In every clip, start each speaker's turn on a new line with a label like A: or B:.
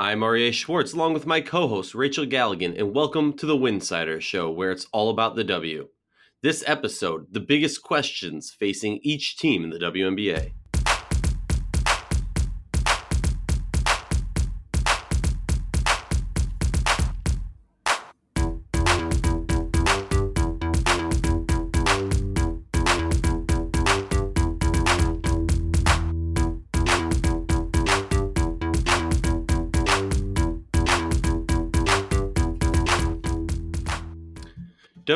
A: I'm Aryeh Schwartz, along with my co host, Rachel Galligan, and welcome to the Winsidr Show, where it's all about the W. This episode, the biggest questions facing each team in the WNBA.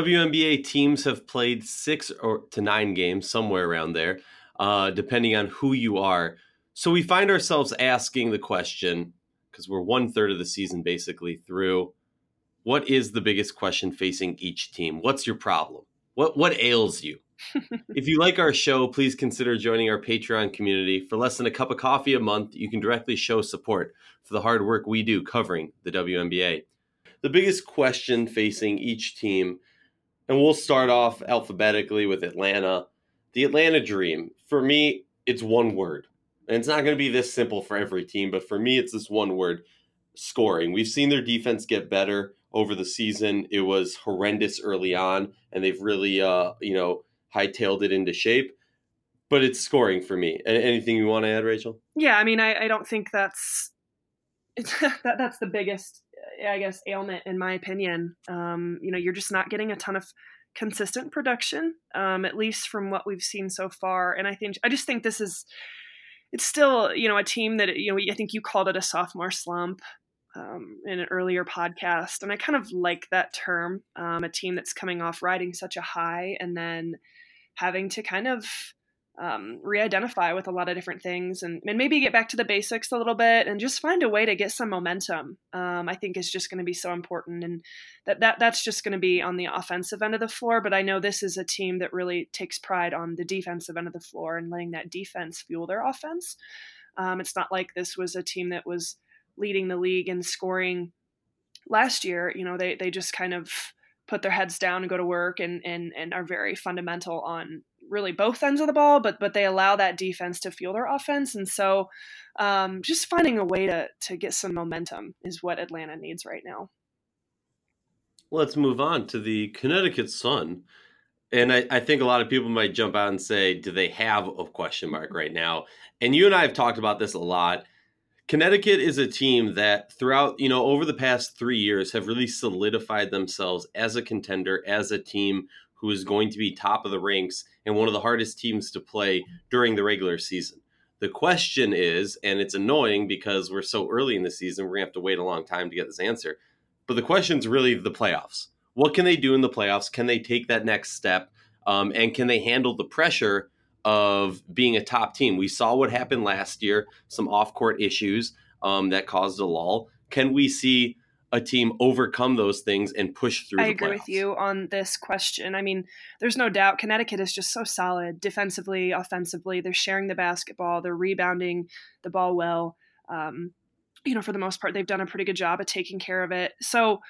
A: WNBA teams have played six or to nine games, somewhere around there, uh, depending on who you are. So we find ourselves asking the question, because we're one third of the season basically through, what is the biggest question facing each team? What's your problem? What what ails you? if you like our show, please consider joining our Patreon community. For less than a cup of coffee a month, you can directly show support for the hard work we do covering the WNBA. The biggest question facing each team and we'll start off alphabetically with Atlanta. The Atlanta Dream, for me, it's one word. And it's not going to be this simple for every team, but for me, it's this one word scoring. We've seen their defense get better over the season. It was horrendous early on, and they've really, uh, you know, hightailed it into shape. But it's scoring for me. Anything you want to add, Rachel?
B: Yeah, I mean, I, I don't think that's that, that's the biggest I guess, ailment in my opinion. Um, you know, you're just not getting a ton of consistent production, um, at least from what we've seen so far. And I think I just think this is it's still you know a team that you know I think you called it a sophomore slump. Um, in an earlier podcast, and I kind of like that term. Um, a team that's coming off riding such a high and then having to kind of um, re-identify with a lot of different things and, and, maybe get back to the basics a little bit and just find a way to get some momentum um, i think is just going to be so important and that, that that's just going to be on the offensive end of the floor but i know this is a team that really takes pride on the defensive end of the floor and letting that defense fuel their offense. Um, it's not like this was a team that was leading the league in scoring last year you know they, they just kind of put their heads down and go to work and, and, and are very fundamental on really both ends of the ball, but but they allow that defense to fuel their offense, and so um, just finding a way to to get some momentum is what Atlanta needs right now.
A: Let's move on to the Connecticut Sun. And I, I, think a lot of people might jump out and say, do they have a question mark right now? And you and I have talked about this a lot. Connecticut is a team that throughout, you know, over the past three years have really solidified themselves as a contender, as a team who is going to be top of the ranks and one of the hardest teams to play during the regular season. The question is, and it's annoying because we're so early in the season, we're going to have to wait a long time to get this answer. But the question is really the playoffs. What can they do in the playoffs? Can they take that next step? Um, and can they handle the pressure of being a top team? We saw what happened last year, some off court issues um, that caused a lull. Can we see a team overcome those things and push through.
B: I agree with you on this question. I mean, there's no doubt Connecticut is just so solid defensively, offensively. They're sharing the basketball, they're rebounding the ball well. Um, you know, for the most part, they've done a pretty good job of taking care of it. So,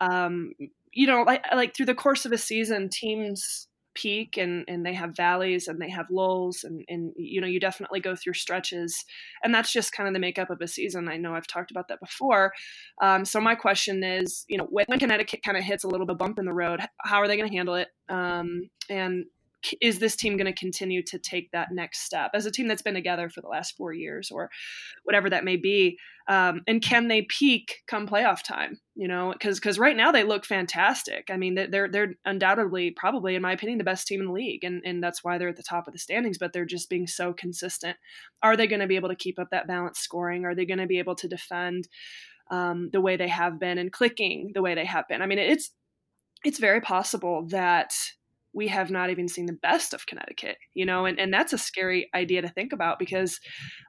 B: um, you know, like like through the course of a season, teams peak and and they have valleys and they have lulls and and you know you definitely go through stretches. And that's just kind of the makeup of a season. I know i've talked about that before. Um, so my question is you know when, connecticut kind of hits a little bit bump in the road how are they going to handle it? Um, and is this team going to continue to take that next step as a team that's been together for the last four years or whatever that may be um, and can they peak come playoff time you know? Because because right now they look fantastic. I mean they're they're undoubtedly probably in my opinion the best team in the league and and that's why they're at the top of the standings but they're just being so consistent. Are they going to be able to keep up that balanced scoring? Are they going to be able to defend um, the way they have been and clicking the way they have been? I mean it's it's very possible that we have not even seen the best of Connecticut, you know, and, and that's a scary idea to think about because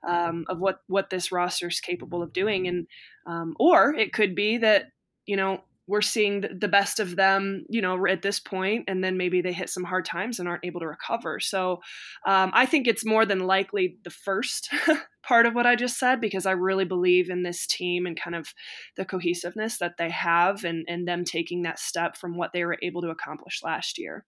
B: um, of what what this roster is capable of doing, and um, or it could be that you know we're seeing the best of them, you know, at this point, and then maybe they hit some hard times and aren't able to recover. So um, I think it's more than likely the first part of what I just said because I really believe in this team and kind of the cohesiveness that they have and, and them taking that step from what they were able to accomplish last year.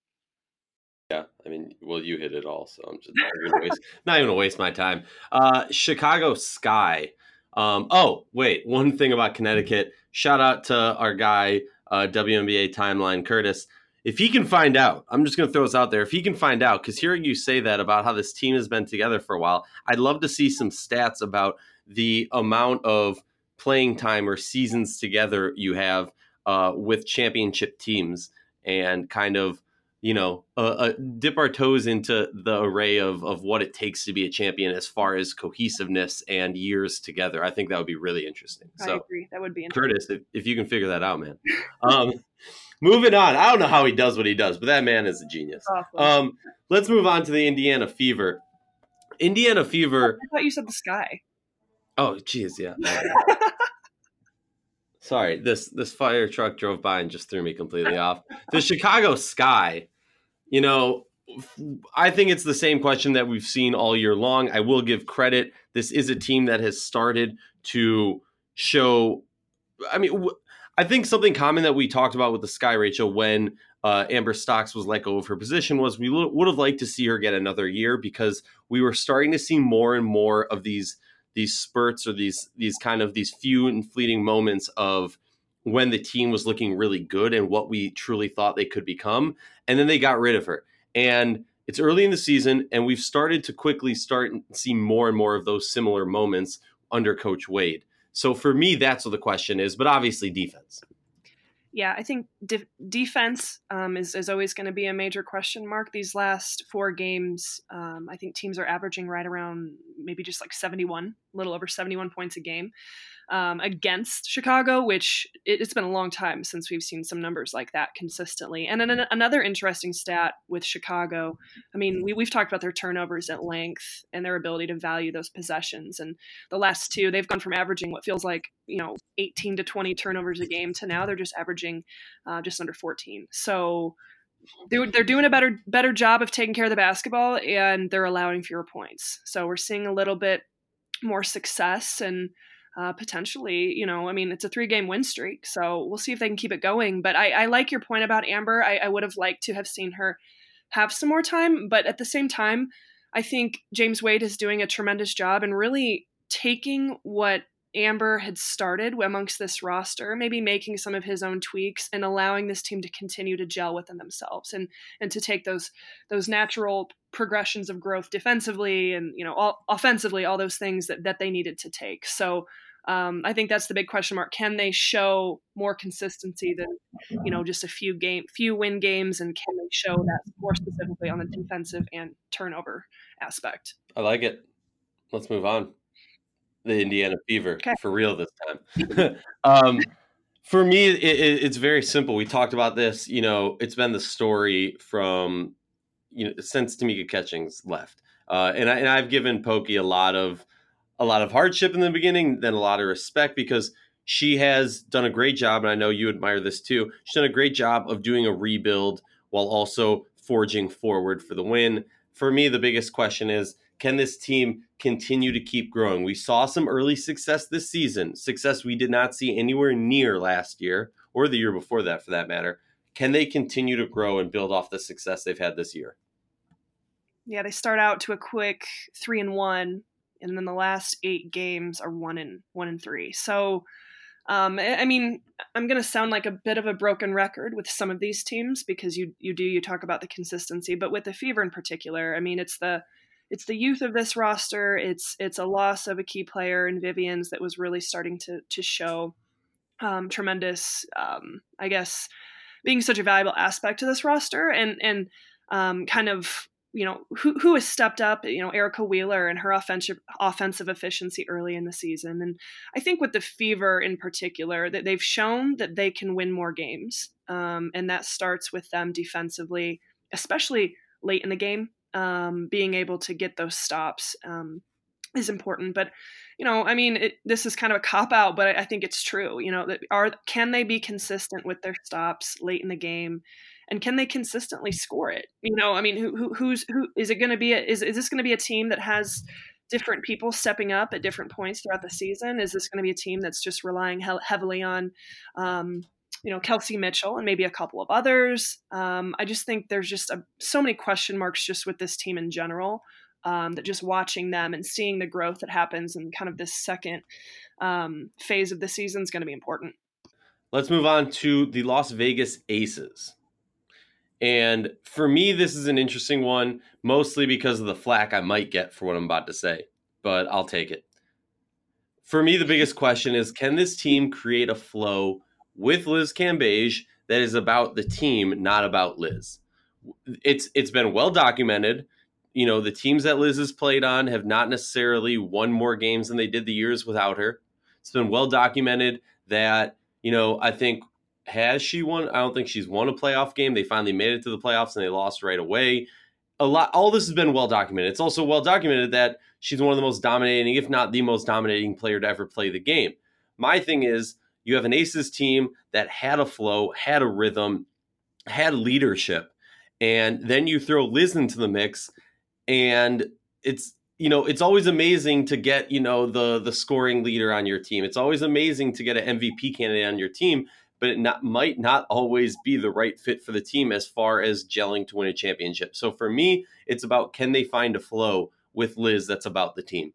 A: Yeah, I mean, well, you hit it all, so I'm just not even, waste, not even gonna waste my time. Uh, Chicago Sky. Um, oh, wait, one thing about Connecticut. Shout out to our guy, uh, WNBA timeline, Curtis. If he can find out, I'm just going to throw this out there. If he can find out, because hearing you say that about how this team has been together for a while, I'd love to see some stats about the amount of playing time or seasons together you have uh, with championship teams and kind of you know, uh, uh, dip our toes into the array of of what it takes to be a champion as far as cohesiveness and years together. I think that would be really interesting.
B: I
A: so,
B: agree. That would be
A: Curtis, if, if you can figure that out, man. Um, moving on. I don't know how he does what he does, but that man is a genius. Um, let's move on to the Indiana Fever. Indiana Fever.
B: I thought you said the sky.
A: Oh, geez, yeah. Sorry, this this fire truck drove by and just threw me completely off. The Chicago Sky you know, I think it's the same question that we've seen all year long. I will give credit. This is a team that has started to show. I mean, I think something common that we talked about with the Sky Rachel when uh, Amber Stocks was let go of her position was we would have liked to see her get another year because we were starting to see more and more of these these spurts or these these kind of these few and fleeting moments of when the team was looking really good and what we truly thought they could become. And then they got rid of her. And it's early in the season, and we've started to quickly start and see more and more of those similar moments under Coach Wade. So for me, that's what the question is, but obviously defense.
B: Yeah, I think de- defense um, is, is always going to be a major question mark. These last four games, um, I think teams are averaging right around maybe just like 71, a little over 71 points a game um, against Chicago, which it, has been a long time since we've seen some numbers like that consistently. And then another interesting stat with Chicago, I mean, we, we've talked about their turnovers at length and their ability to value those possessions. And the last two, they've gone from averaging what feels like, you know, 18 to 20 turnovers a game to now they're just averaging uh, just under 14. So, they're, they're doing a better better job of taking care of the basketball and they're allowing fewer points. So we're seeing a little bit more success and uh, potentially, you know, I mean, it's a three game win streak, so we'll see if they can keep it going. But I, I like your point about Amber. I, I would have liked to have seen her have some more time, but at the same time, I think James Wade is doing a tremendous job and really taking what Amber had started amongst this roster, maybe making some of his own tweaks and allowing this team to continue to gel within themselves and and to take those those natural progressions of growth defensively and you know all, offensively all those things that, that they needed to take. So um, I think that's the big question mark. Can they show more consistency than you know just a few game, few win games, and can they show that more specifically on the defensive and turnover aspect?
A: I like it. Let's move on. The Indiana Fever okay. for real this time. um, for me, it, it, it's very simple. We talked about this. You know, it's been the story from you know since Tamika Catchings left, uh, and I, and I've given Pokey a lot of a lot of hardship in the beginning, then a lot of respect because she has done a great job, and I know you admire this too. She's done a great job of doing a rebuild while also forging forward for the win. For me, the biggest question is can this team continue to keep growing? We saw some early success this season, success we did not see anywhere near last year or the year before that for that matter. Can they continue to grow and build off the success they've had this year?
B: Yeah, they start out to a quick three and one and then the last eight games are one and one and three. So, um, I mean, I'm going to sound like a bit of a broken record with some of these teams because you you do you talk about the consistency, but with the Fever in particular, I mean, it's the it's the youth of this roster. It's it's a loss of a key player in Vivians that was really starting to to show um, tremendous, um, I guess, being such a valuable aspect to this roster and and um, kind of you know who who has stepped up you know Erica Wheeler and her offensive offensive efficiency early in the season. And I think with the fever in particular that they've shown that they can win more games um, and that starts with them defensively especially late in the game um, being able to get those stops um, is important. But you know I mean it, this is kind of a cop out but I, I think it's true you know that are can they be consistent with their stops late in the game and can they consistently score it? You know, I mean, who, who who's who is it going to be? A, is is this going to be a team that has different people stepping up at different points throughout the season? Is this going to be a team that's just relying he- heavily on, um, you know, Kelsey Mitchell and maybe a couple of others? Um, I just think there's just a, so many question marks just with this team in general. Um, that just watching them and seeing the growth that happens in kind of this second um, phase of the season is going to be important.
A: Let's move on to the Las Vegas Aces. And for me, this is an interesting one, mostly because of the flack I might get for what I'm about to say, but I'll take it. For me, the biggest question is can this team create a flow with Liz Cambage that is about the team, not about Liz? It's it's been well documented. You know, the teams that Liz has played on have not necessarily won more games than they did the years without her. It's been well documented that, you know, I think has she won? I don't think she's won a playoff game. They finally made it to the playoffs and they lost right away. A lot. All this has been well documented. It's also well documented that she's one of the most dominating, if not the most dominating player to ever play the game. My thing is, you have an Aces team that had a flow, had a rhythm, had leadership, and then you throw Liz into the mix, and it's you know it's always amazing to get you know the the scoring leader on your team. It's always amazing to get an MVP candidate on your team but it not, might not always be the right fit for the team as far as gelling to win a championship. So for me, it's about can they find a flow with Liz that's about the team.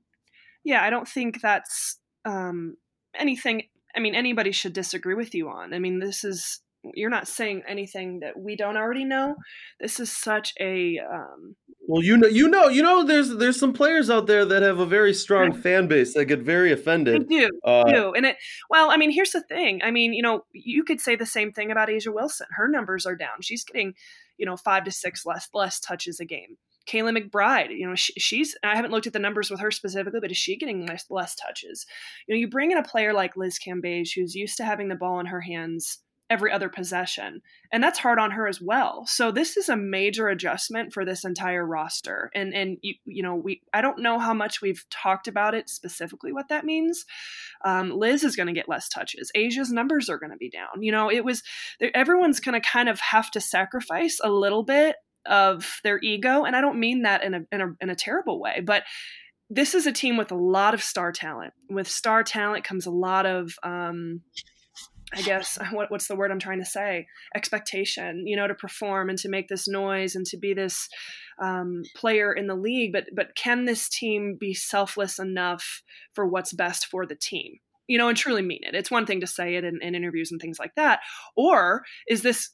B: Yeah, I don't think that's um, anything. I mean, anybody should disagree with you on. I mean, this is you're not saying anything that we don't already know. This is such a um,
A: well, you know, you know, you know. There's there's some players out there that have a very strong fan base that get very offended.
B: They do, uh, do, and it. Well, I mean, here's the thing. I mean, you know, you could say the same thing about A'ja Wilson. Her numbers are down. She's getting, you know, five to six less less touches a game. Kayla McBride, you know, she, she's, I haven't looked at the numbers with her specifically, but is she getting less, less touches? You know, you bring in a player like Liz Cambage, who's used to having the ball in her hands every other possession. And that's hard on her as well. So this is a major adjustment for this entire roster. And and you, you know, we I don't know how much we've talked about it specifically what that means. Um, Liz is going to get less touches. A'ja's numbers are going to be down. You know, it was everyone's going to kind of have to sacrifice a little bit of their ego and I don't mean that in a in a, in a terrible way, but this is a team with a lot of star talent. With star talent comes a lot of um, I guess what, what's the word I'm trying to say? Expectation, you know, to perform and to make this noise and to be this um, player in the league. But but can this team be selfless enough for what's best for the team? You know, and truly mean it. It's one thing to say it in, in interviews and things like that, or is this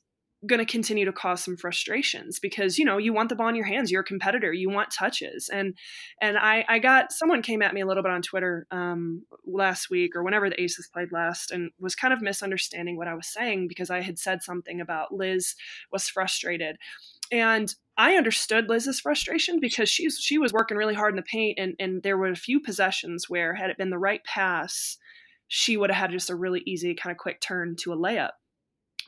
B: going to continue to cause some frustrations because you know you want the ball in your hands you're a competitor you want touches. And and i i got someone came at me a little bit on twitter um, last week or whenever the aces played last and was kind of misunderstanding what i was saying because i had said something about liz was frustrated. And I understood Liz's frustration because she's she was working really hard in the paint and and there were a few possessions where had it been the right pass, she would have had just a really easy kind of quick turn to a layup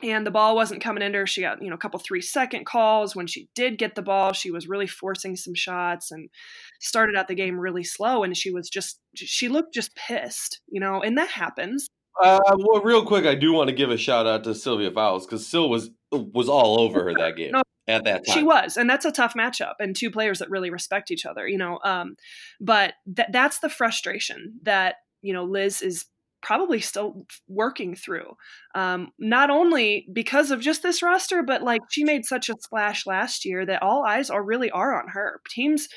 B: and the ball wasn't coming into her. She got, you know, a couple three second calls. When she did get the ball, she was really forcing some shots and started out the game really slow. And she was just, she looked just pissed, you know, and that happens.
A: Uh, well, real quick, I do want to give a shout out to Sylvia Fowles because Sil was was all over her that game. no, at that time.
B: She was, and that's a tough matchup, and two players that really respect each other, you know. Um, but th- that's the frustration that you know Liz is probably still working through. Um, not only because of just this roster, but like she made such a splash last year that all eyes are really are on her. Teams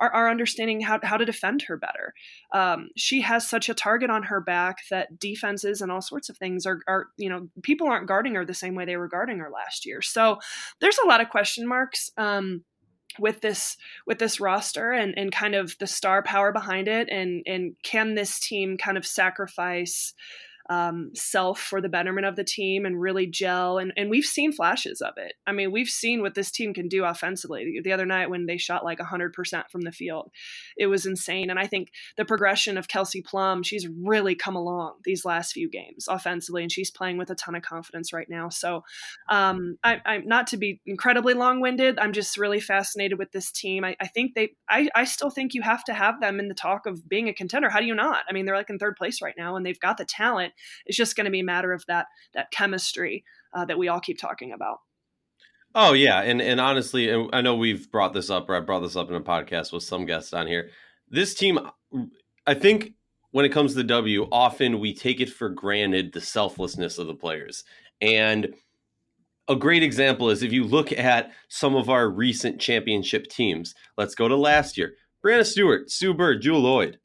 B: are, are understanding how, how to defend her better. Um, she has such a target on her back that defenses and all sorts of things are, are, you know, people aren't guarding her the same way they were guarding her last year. So there's a lot of question marks. Um, with this with this roster and and kind of the star power behind it? And and can this team kind of sacrifice um, self for the betterment of the team and really gel. And, and we've seen flashes of it. I mean, we've seen what this team can do offensively. The other night when they shot like 100% from the field, it was insane. And I think the progression of Kelsey Plum, she's really come along these last few games offensively, and she's playing with a ton of confidence right now. So, um, I, am not to be incredibly long winded. I'm just really fascinated with this team. I, I think they, I, I still think you have to have them in the talk of being a contender. How do you not? I mean, they're like in third place right now, and they've got the talent it's just going to be a matter of that that chemistry uh, that we all keep talking about.
A: Oh yeah, and and honestly, and I know we've brought this up, or I brought this up in a podcast with some guests on here. This team, I think, when it comes to the W, often we take it for granted the selflessness of the players, and a great example is if you look at some of our recent championship teams. Let's go to last year. Breanna Stewart, Sue Bird, Jewell Lloyd,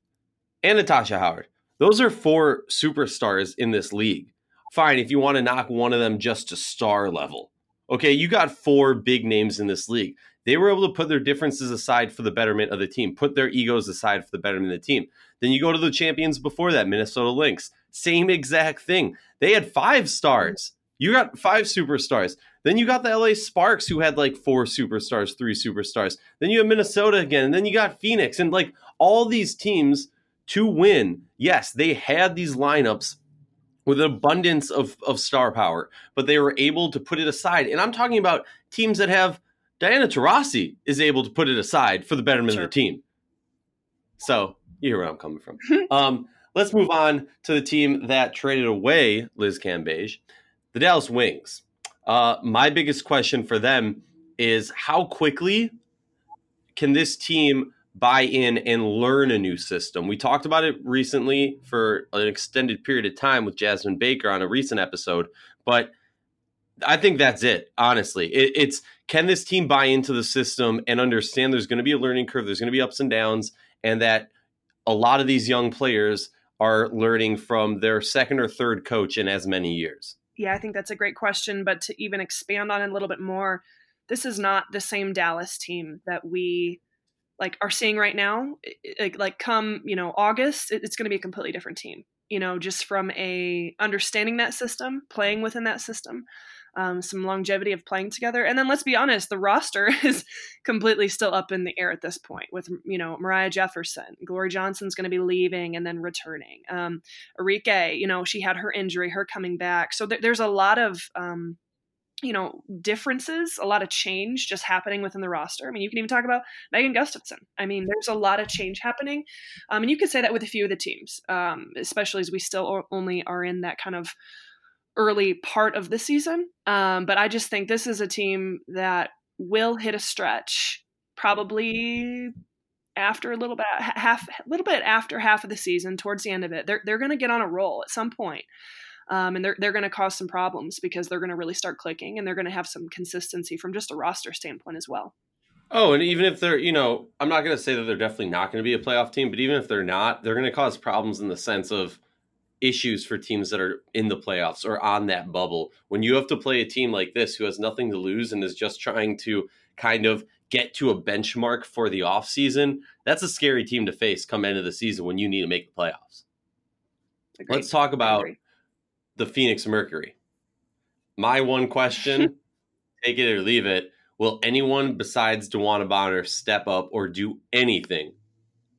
A: and Natasha Howard. Those are four superstars in this league. Fine, if you want to knock one of them just to star level. Okay, you got four big names in this league. They were able to put their differences aside for the betterment of the team, put their egos aside for the betterment of the team. Then you go to the champions before that, Minnesota Lynx. Same exact thing. They had five stars. You got five superstars. Then you got the LA Sparks, who had like four superstars, three superstars. Then you have Minnesota again. And then you got Phoenix. And like all these teams to win, yes, they had these lineups with an abundance of, of star power, but they were able to put it aside. And I'm talking about teams that have Diana Taurasi is able to put it aside for the betterment sure. of the team. So you hear where I'm coming from. um, let's move on to the team that traded away Liz Cambage, the Dallas Wings. Uh, my biggest question for them is how quickly can this team buy in and learn a new system? We talked about it recently for an extended period of time with Jasmine Baker on a recent episode, but I think that's it. Honestly, it, it's can this team buy into the system and understand there's going to be a learning curve, there's going to be ups and downs, and that a lot of these young players are learning from their second or third coach in as many years?
B: Yeah, I think that's a great question. But to even expand on it a little bit more, this is not the same Dallas team that we like are seeing right now. Like, like come you know August, it's going to be a completely different team. You know, just from a understanding that system, playing within that system, um, some longevity of playing together. And then let's be honest, the roster is completely still up in the air at this point with, you know, Moriah Jefferson, Glory Johnson's going to be leaving and then returning. Um, Arike, you know, she had her injury, her coming back. So th- there's a lot of, um, you know, differences, a lot of change just happening within the roster. I mean, you can even talk about Megan Gustafson. I mean, there's a lot of change happening. Um, and you could say that with a few of the teams, um, especially as we still only are in that kind of early part of the season. Um, but I just think this is a team that will hit a stretch probably after a little bit half a little bit after half of the season towards the end of it they're, they're going to get on a roll at some point um, and they're, they're going to cause some problems because they're going to really start clicking and they're going to have some consistency from just a roster standpoint as well
A: oh and even if they're you know i'm not going to say that they're definitely not going to be a playoff team but even if they're not they're going to cause problems in the sense of issues for teams that are in the playoffs or on that bubble. When you have to play a team like this who has nothing to lose and is just trying to kind of get to a benchmark for the offseason, that's a scary team to face come end of the season when you need to make the playoffs. Agreed. Let's talk about the Phoenix Mercury. My one question, take it or leave it, will anyone besides DeWanna Bonner step up or do anything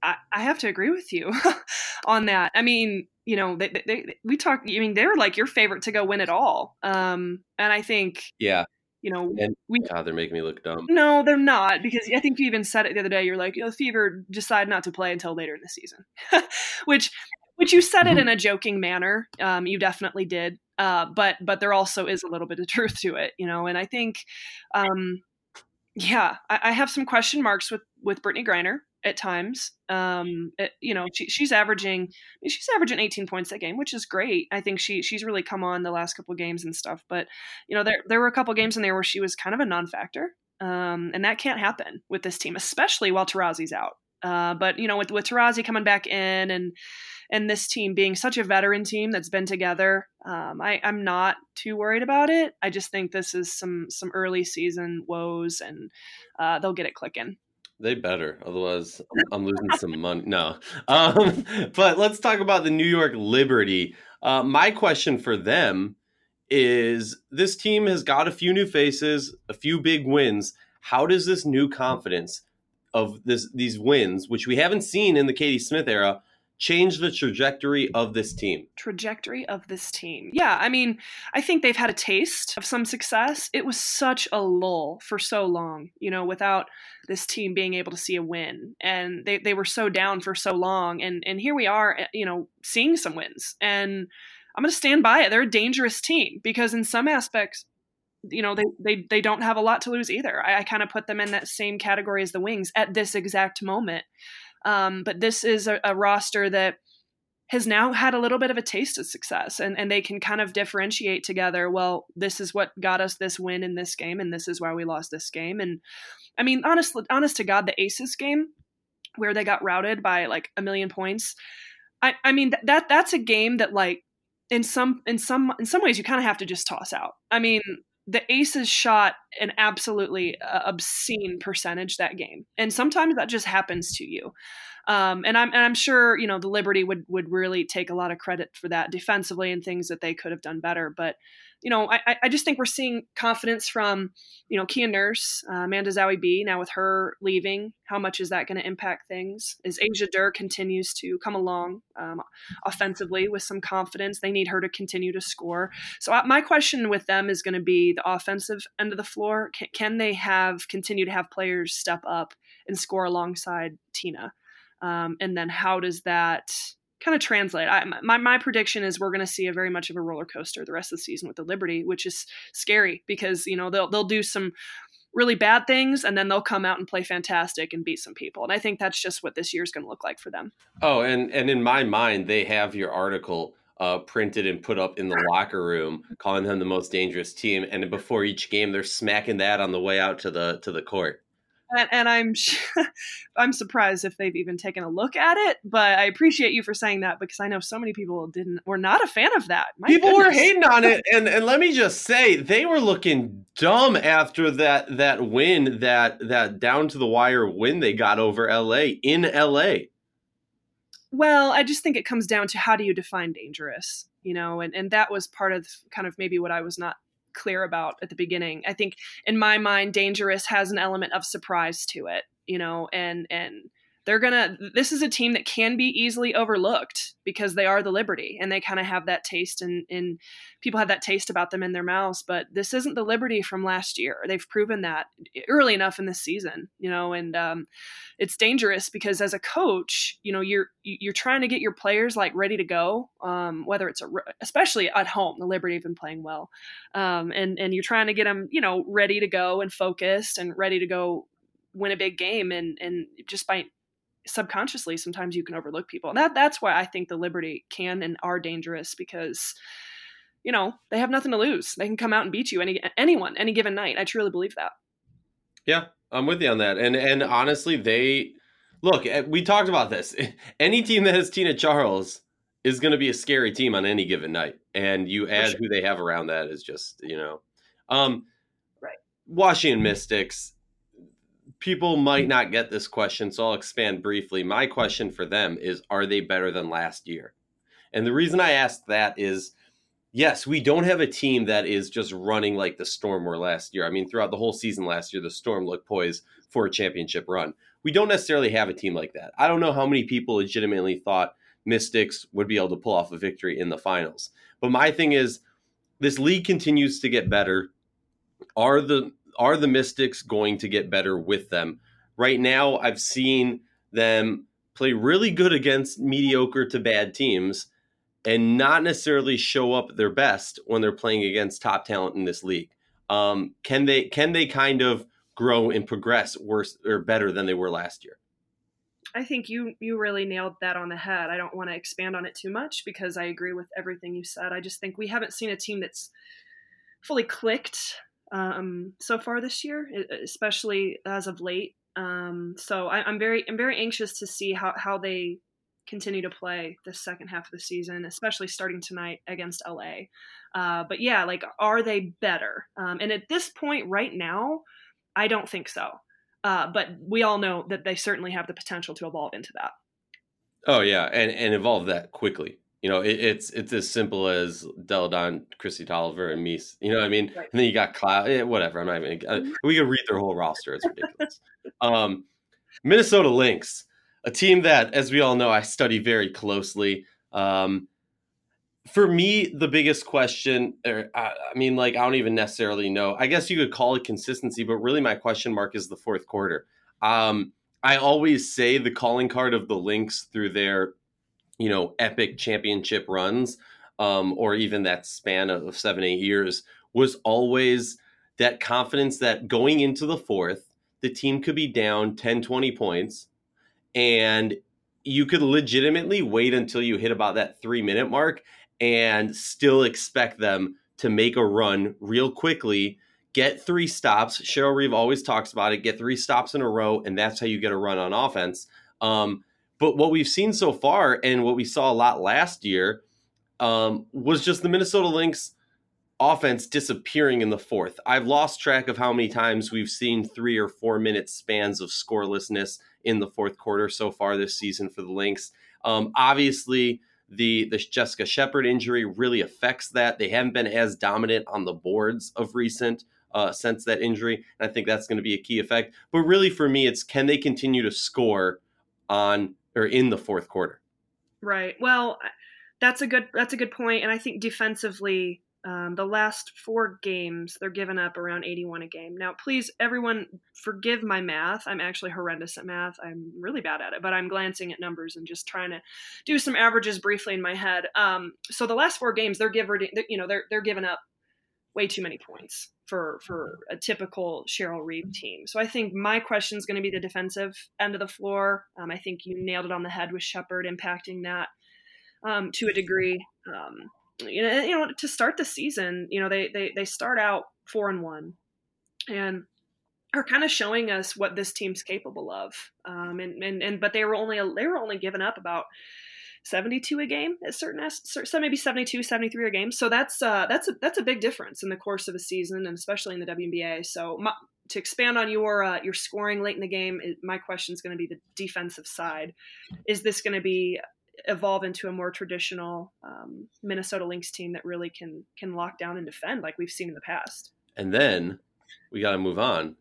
B: I, I have to agree with you on that. I mean, you know, they, they, we talk. I mean, they're like your favorite to go win it all. Um, and I think,
A: yeah,
B: you know,
A: and we. God, they're making me look dumb.
B: No, they're not because I think you even said it the other day. You're like, you know, Fever decide not to play until later in the season, which, which you said it mm-hmm. in a joking manner. Um, you definitely did. Uh, but but there also is a little bit of truth to it, you know. And I think, um, yeah, I, I have some question marks with with Brittney Griner at times. Um, it, you know, she, she's averaging, she's averaging 18 points a game, which is great. I think she she's really come on the last couple of games and stuff. But you know, there there were a couple games in there where she was kind of a non-factor, um, and that can't happen with this team, especially while Taurasi's out. Uh, but you know, with with Taurasi coming back in and and this team being such a veteran team that's been together, um, I, I'm not too worried about it. I just think this is some some early season woes, and uh, they'll get it clicking.
A: They better, otherwise I'm losing some money. No, um, but let's talk about the New York Liberty. Uh, my question for them is: This team has got a few new faces, a few big wins. How does this new confidence of this these wins, which we haven't seen in the Katie Smith era, change the trajectory of this team?
B: Trajectory of this team. Yeah, I mean, I think they've had a taste of some success. It was such a lull for so long, you know, without this team being able to see a win. And they, they were so down for so long. And and here we are, eh, you know, seeing some wins. And I'm gonna stand by it. They're a dangerous team because in some aspects, you know, they they they don't have a lot to lose either. I, I kind of put them in that same category as the wings at this exact moment. Um, but this is a, a roster that has now had a little bit of a taste of success and, and they can kind of differentiate together well this is what got us this win in this game and this is why we lost this game and i mean honestly honest to god the aces game where they got routed by like a million points. I, I mean th- that that's a game that like in some in some in some ways you kind of have to just toss out. I mean the Aces shot an absolutely uh, obscene percentage that game, and sometimes that just happens to you. Um, and I'm and I'm sure you know the Liberty would would really take a lot of credit for that defensively and things that they could have done better. But you know, I, I just think we're seeing confidence from, you know, Kia Nurse, uh, Amanda Zahui B. Now with her leaving, how much is that going to impact things? As Asia Durr continues to come along um, offensively with some confidence, they need her to continue to score. So uh, my question with them is going to be the offensive end of the floor. Can, can they have continue to have players step up and score alongside Tina? Um, and then how does that kind of translate. I, my my prediction is we're going to see a very much of a roller coaster the rest of the season with the Liberty, which is scary because you know they'll they'll do some really bad things and then they'll come out and play fantastic and beat some people. And I think that's just what this year is going to look like for them.
A: Oh, and and in my mind, they have your article uh, printed and put up in the locker room, calling them the most dangerous team. And before each game, they're smacking that on the way out to the to the court
B: and, and I'm I'm surprised if they've even taken a look at it. But I appreciate you for saying that because I know so many people didn't were not a fan of that.
A: My people goodness. were hating on it, and and let me just say they were looking dumb after that that win that that down to the wire win they got over LA in LA.
B: Well, I just think it comes down to how do you define dangerous, you know, and and that was part of kind of maybe what I was not clear about at the beginning. I think in my mind, dangerous has an element of surprise to it, you know, and and they're gonna this is a team that can be easily overlooked because they are the liberty and they kind of have that taste and and people have that taste about them in their mouths but this isn't the liberty from last year. They've proven that early enough in this season you know and um, it's dangerous because as a coach you know you're you're trying to get your players like ready to go um, whether it's a especially at home the liberty have been playing well um, and and you're trying to get them you know ready to go and focused and ready to go win a big game and and just by subconsciously sometimes you can overlook people. And that that's why I think the Liberty can and are dangerous because you know, they have nothing to lose. They can come out and beat you any anyone any given night. I truly believe that.
A: Yeah, I'm with you on that. And and honestly, they look, eh, we talked about this. Any team that has Tina Charles is going to be a scary team on any given night. And you add sure. who they have around that is just, you know. Um
B: right.
A: Washington Mystics people might not get this question, so I'll expand briefly. My question for them is Are they better than last year? And the reason I asked that is yes, we don't have a team that is just running like the Storm were last year. I mean, throughout the whole season last year, the Storm looked poised for a championship run. We don't necessarily have a team like that. I don't know how many people legitimately thought Mystics would be able to pull off a victory in the finals. But my thing is, this league continues to get better. Are the are the Mystics going to get better with them? Right now, I've seen them play really good against mediocre to bad teams and not necessarily show up their best when they're playing against top talent in this league. Um, can they can they kind of grow and progress worse or better than they were last year?
B: I think you you really nailed that on the head. I don't want to expand on it too much because I agree with everything you said. I just think we haven't seen a team that's fully clicked um, so far this year, especially as of late. Um, so I, am very I'm very anxious to see how how they continue to play the second half of the season, especially starting tonight against LA. Uh, but yeah, like are they better? Um, and at this point, right now, I don't think so. Uh, but we all know that they certainly have the potential to evolve into that.
A: Oh yeah, and and evolve that quickly. You know, it, it's it's as simple as Deladon, Donne, Toliver, and Mies. You know what I mean? Right. And then you got Cloud. Eh, whatever. I'm not even. Uh, mm-hmm. we could read their whole roster. It's ridiculous. um, Minnesota Lynx, a team that, as we all know, I study very closely. Um, for me, the biggest question, or I, I mean, like I don't even necessarily know. I guess you could call it consistency, but really, my question mark is the fourth quarter. Um, I always say the calling card of the Lynx through their you know, epic championship runs, um, or even that span of seven, eight years, was always that confidence that going into the fourth, the team could be down 10, 20 points, and you could legitimately wait until you hit about that three minute mark and still expect them to make a run real quickly, get three stops. Cheryl Reeve always talks about it get three stops in a row, and that's how you get a run on offense. Um, but what we've seen so far, and what we saw a lot last year, um, was just the Minnesota Lynx offense disappearing in the fourth. I've lost track of how many times we've seen three or four minute spans of scorelessness in the fourth quarter so far this season for the Lynx. Um, obviously, the the Jessica Shepard injury really affects that. They haven't been as dominant on the boards of recent uh, since that injury, and I think that's going to be a key effect. But really, for me, it's can they continue to score on or in the fourth quarter?
B: Right. Well, that's a good that's a good point, and I think defensively um, the last four games, they're giving up around 81 a game. Now, please, everyone, forgive my math. I'm actually horrendous at math. I'm really bad at it, but I'm glancing at numbers and just trying to do some averages briefly in my head. Um, so the last four games, they're giving, you know, they're they're giving up way too many points for for a typical Cheryl Reeve team. So I think my question is going to be the defensive end of the floor. Um, I think you nailed it on the head with Shepard impacting that um, to a degree. Um, you know, you know, to start the season, you know, they they they start out four and one, and are kind of showing us what this team's capable of. Um, and and and but they were only they were only giving up about 72 a game at certain so maybe 72 73 a game so that's uh that's a that's a big difference in the course of a season and especially in the WNBA so my, to expand on your uh, your scoring late in the game my question is going to be the defensive side is this going to be evolve into a more traditional um, Minnesota Lynx team that really can can lock down and defend like we've seen in the past.
A: And then we got to move on,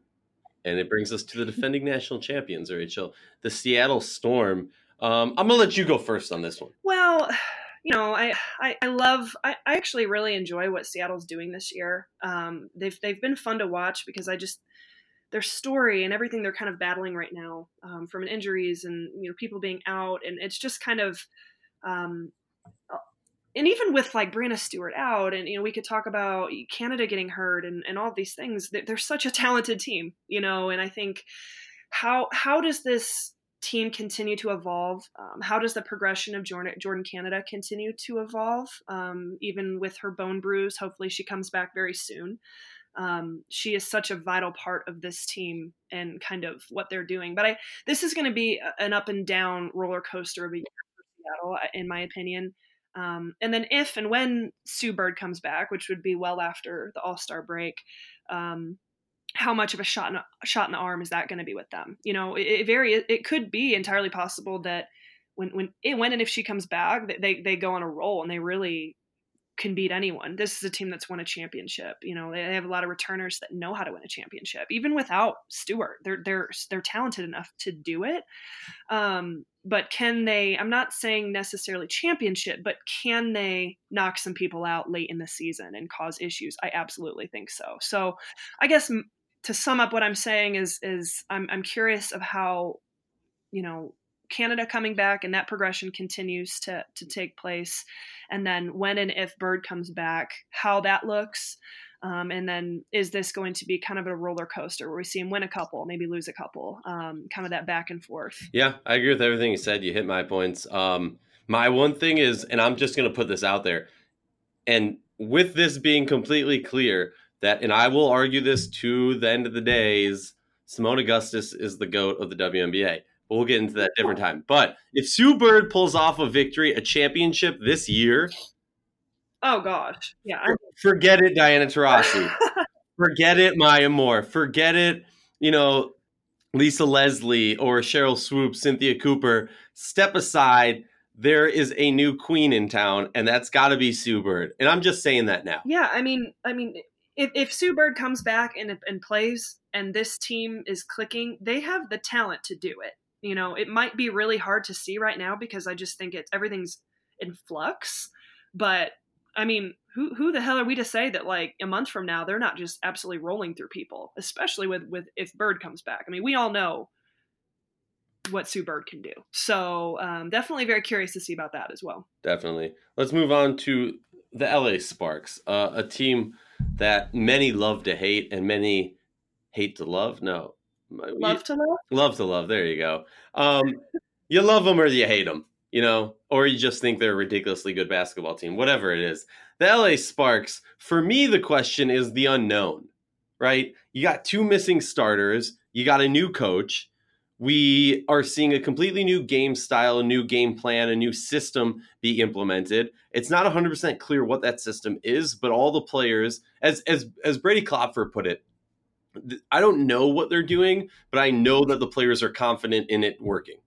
A: and it brings us to the defending national champions, Rachel, the Seattle Storm. Um, I'm gonna let you go first on this one.
B: Well, you know, I I, I love I, I actually really enjoy what Seattle's doing this year. Um, they've they've been fun to watch because I just their story and everything they're kind of battling right now um, from injuries and you know people being out and it's just kind of um, uh, and even with like Breanna Stewart out and you know we could talk about Canada getting hurt and, and all these things they're such a talented team you know and I think how how does this team continue to evolve um, how does the progression of Jordan, Jordin Canada continue to evolve um, even with her bone bruise hopefully she comes back very soon um, she is such a vital part of this team and kind of what they're doing. But I this is going to be an up and down roller coaster of a year for Seattle, uh, in my opinion. Um, and then if and when Sue Bird comes back, which would be well after the All Star break, um, how much of a shot in a shot in the arm is that going to be with them? You know, it, it very it could be entirely possible that when when it, when and if she comes back, they they go on a roll and they really can beat anyone. This is a team that's won a championship. You know, they have a lot of returners that know how to win a championship. Even without Stewart, they're they're they're talented enough to do it. Um, but can they? I'm not saying necessarily championship, but can they knock some people out late in the season and cause issues? I absolutely think so. So, I guess to sum up, what I'm saying is is I'm I'm curious of how you know Canada coming back and that progression continues to to take place, and then when and if Bird comes back, how that looks. Um, and then is this going to be kind of a roller coaster where we see him win a couple, maybe lose a couple, um, kind of that back and forth?
A: Yeah, I agree with everything you said. You hit my points. Um, my one thing is, and I'm just going to put this out there, and with this being completely clear that, and I will argue this to the end of the days. Seimone Augustus is the goat of the WNBA. But we'll get into that different time. But if Sue Bird pulls off a victory, a championship this year,
B: oh gosh, yeah,
A: forget it, Diana Taurasi. forget it, Maya Moore. Forget it, you know, Lisa Leslie or Sheryl Swoopes, Cynthia Cooper. Step aside. There is a new queen in town, and that's got to be Sue Bird. And I'm just saying that now.
B: Yeah, I mean, I mean, if, if Sue Bird comes back and and plays, and this team is clicking, they have the talent to do it. You know, it might be really hard to see right now because I just think it's everything's in flux. But I mean, who who the hell are we to say that like a month from now they're not just absolutely rolling through people, especially with with if Bird comes back. I mean, we all know what Sue Bird can do. So um, definitely very curious to see about that as well.
A: Definitely. Let's move on to the LA Sparks, uh, a team that many love to hate and many hate to love. No,
B: love to love?
A: Love to love. There you go. Um you love them or you hate them you know? Or you just think they're a ridiculously good basketball team whatever it is. The la sparks for me the question is the unknown right? You got two missing starters. You got a new coach we are seeing a completely new game style, a new game plan, a new system be implemented. It's not 100% clear what that system is, but all the players, as as as Brady Klopfer put it, I don't know what they're doing, but I know that the players are confident in it working.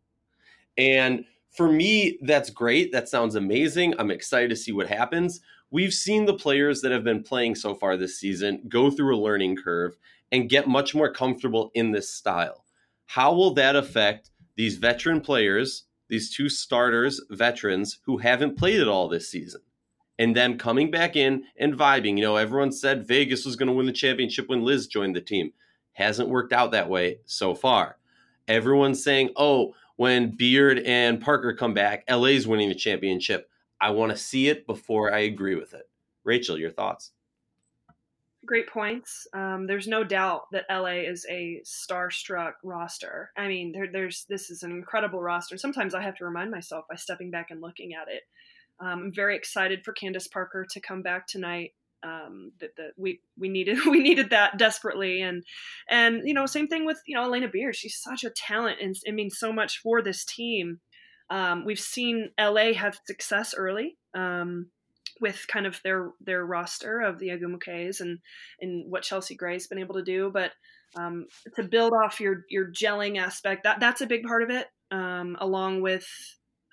A: And for me, that's great. That sounds amazing. I'm excited to see what happens. We've seen the players that have been playing so far this season go through a learning curve and get much more comfortable in this style. How will that affect these veteran players, these two starters, veterans who haven't played at all this season? And them coming back in and vibing. You know, everyone said Vegas was going to win the championship when Liz joined the team. Hasn't worked out that way so far. Everyone's saying, oh, when Beard and Parker come back, LA's winning the championship. I want to see it before I agree with it. Rachel, your thoughts?
B: Great points. Um, there's no doubt that LA is a starstruck roster. I mean, there, there's this is an incredible roster. Sometimes I have to remind myself by stepping back and looking at it. Um, I'm very excited for Candace Parker to come back tonight um, that, that we we needed we needed that desperately and and you know same thing with you know Alana Beard she's such a talent and it means so much for this team um, we've seen LA have success early um, with kind of their their roster of the Ogwumikes and and what Chelsea Gray's been able to do but um, to build off your your gelling aspect that that's a big part of it um, along with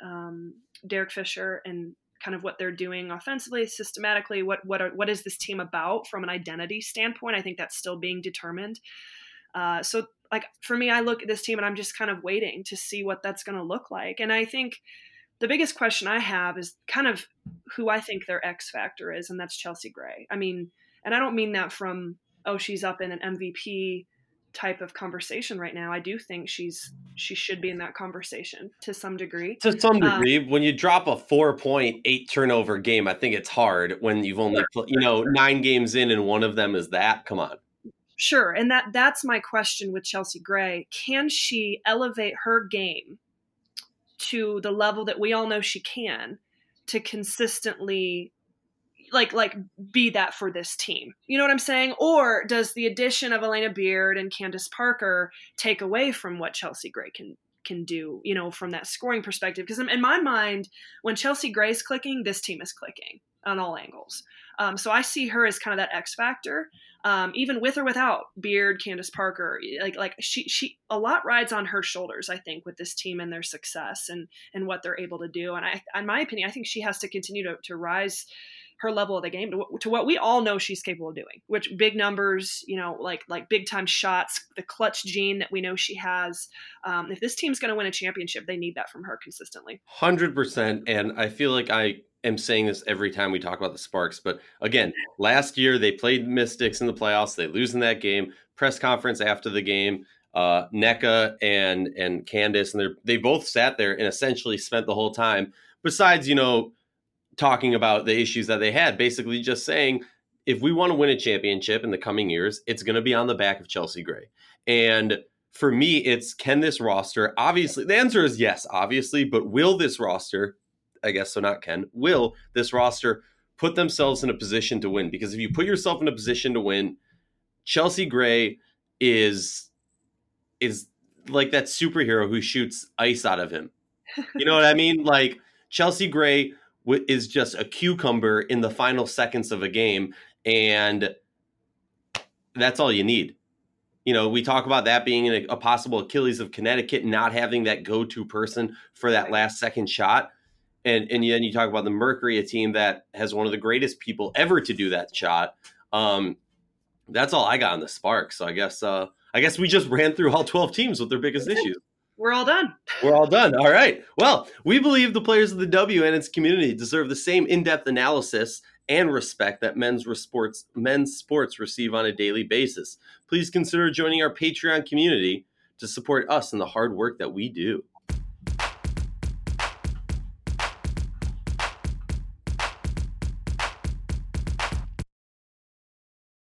B: um, Derek Fisher and kind of what they're doing offensively, systematically. What what are, what is this team about from an identity standpoint? I think that's still being determined. Uh, so, like for me, I look at this team and I'm just kind of waiting to see what that's going to look like. And I think the biggest question I have is kind of who I think their X factor is, and that's Chelsea Gray. I mean, and I don't mean that from oh she's up in an MVP type of conversation right now. I do think she's she should be in that conversation to some degree.
A: To some um, degree, um, when you drop a four point eight turnover game, I think it's hard when you've only you know nine games in and one of them is that. Come on.
B: Sure, and that that's my question with Chelsea Gray. Can she elevate her game to the level that we all know she can to consistently like like be that for this team. You know what I'm saying? Or does the addition of Alana Beard and Candace Parker take away from what Chelsea Gray can can do, you know, from that scoring perspective? Because in my mind, when Chelsea Gray's clicking, this team is clicking on all angles. Um, so I see her as kind of that X factor, um, even with or without Beard, Candace Parker. Like like she she a lot rides on her shoulders. I think with this team and their success and and what they're able to do. And I, in my opinion, I think she has to continue to to rise her level of the game to, to what we all know she's capable of doing, which big numbers, you know, like like big time shots, the clutch gene that we know she has. Um, if this team's going to win a championship, they need that from her consistently.
A: Hundred percent, and I feel like I am saying this every time we talk about the Sparks. But again, last year they played Mystics in the playoffs. They lose in that game. Press conference after the game. Uh, Nneka and and Candace, and they they both sat there and essentially spent the whole time. Besides, you know, talking about the issues that they had, basically just saying if we want to win a championship in the coming years, it's going to be on the back of Chelsea Gray. And for me, it's can this roster, obviously, the answer is yes, obviously, but will this roster, I guess so, not Ken, will this roster put themselves in a position to win? Because if you put yourself in a position to win, Chelsea Gray is is like that superhero who shoots ice out of him. You know what I mean? Like Chelsea Gray is just a cucumber in the final seconds of a game, and that's all you need. You know, we talk about that being a, a possible Achilles of Connecticut, not having that go-to person for that last second shot. And and then you talk about the Mercury, a team that has one of the greatest people ever to do that shot. Um, that's all I got on the spark. So I guess uh, I guess we just ran through all twelve teams with their biggest issues
B: we're all done.
A: We're all done. All right. Well, we believe the players of the W and its community deserve the same in-depth analysis and respect that men's sports men's sports receive on a daily basis. Please consider joining our Patreon community to support us in the hard work that we do.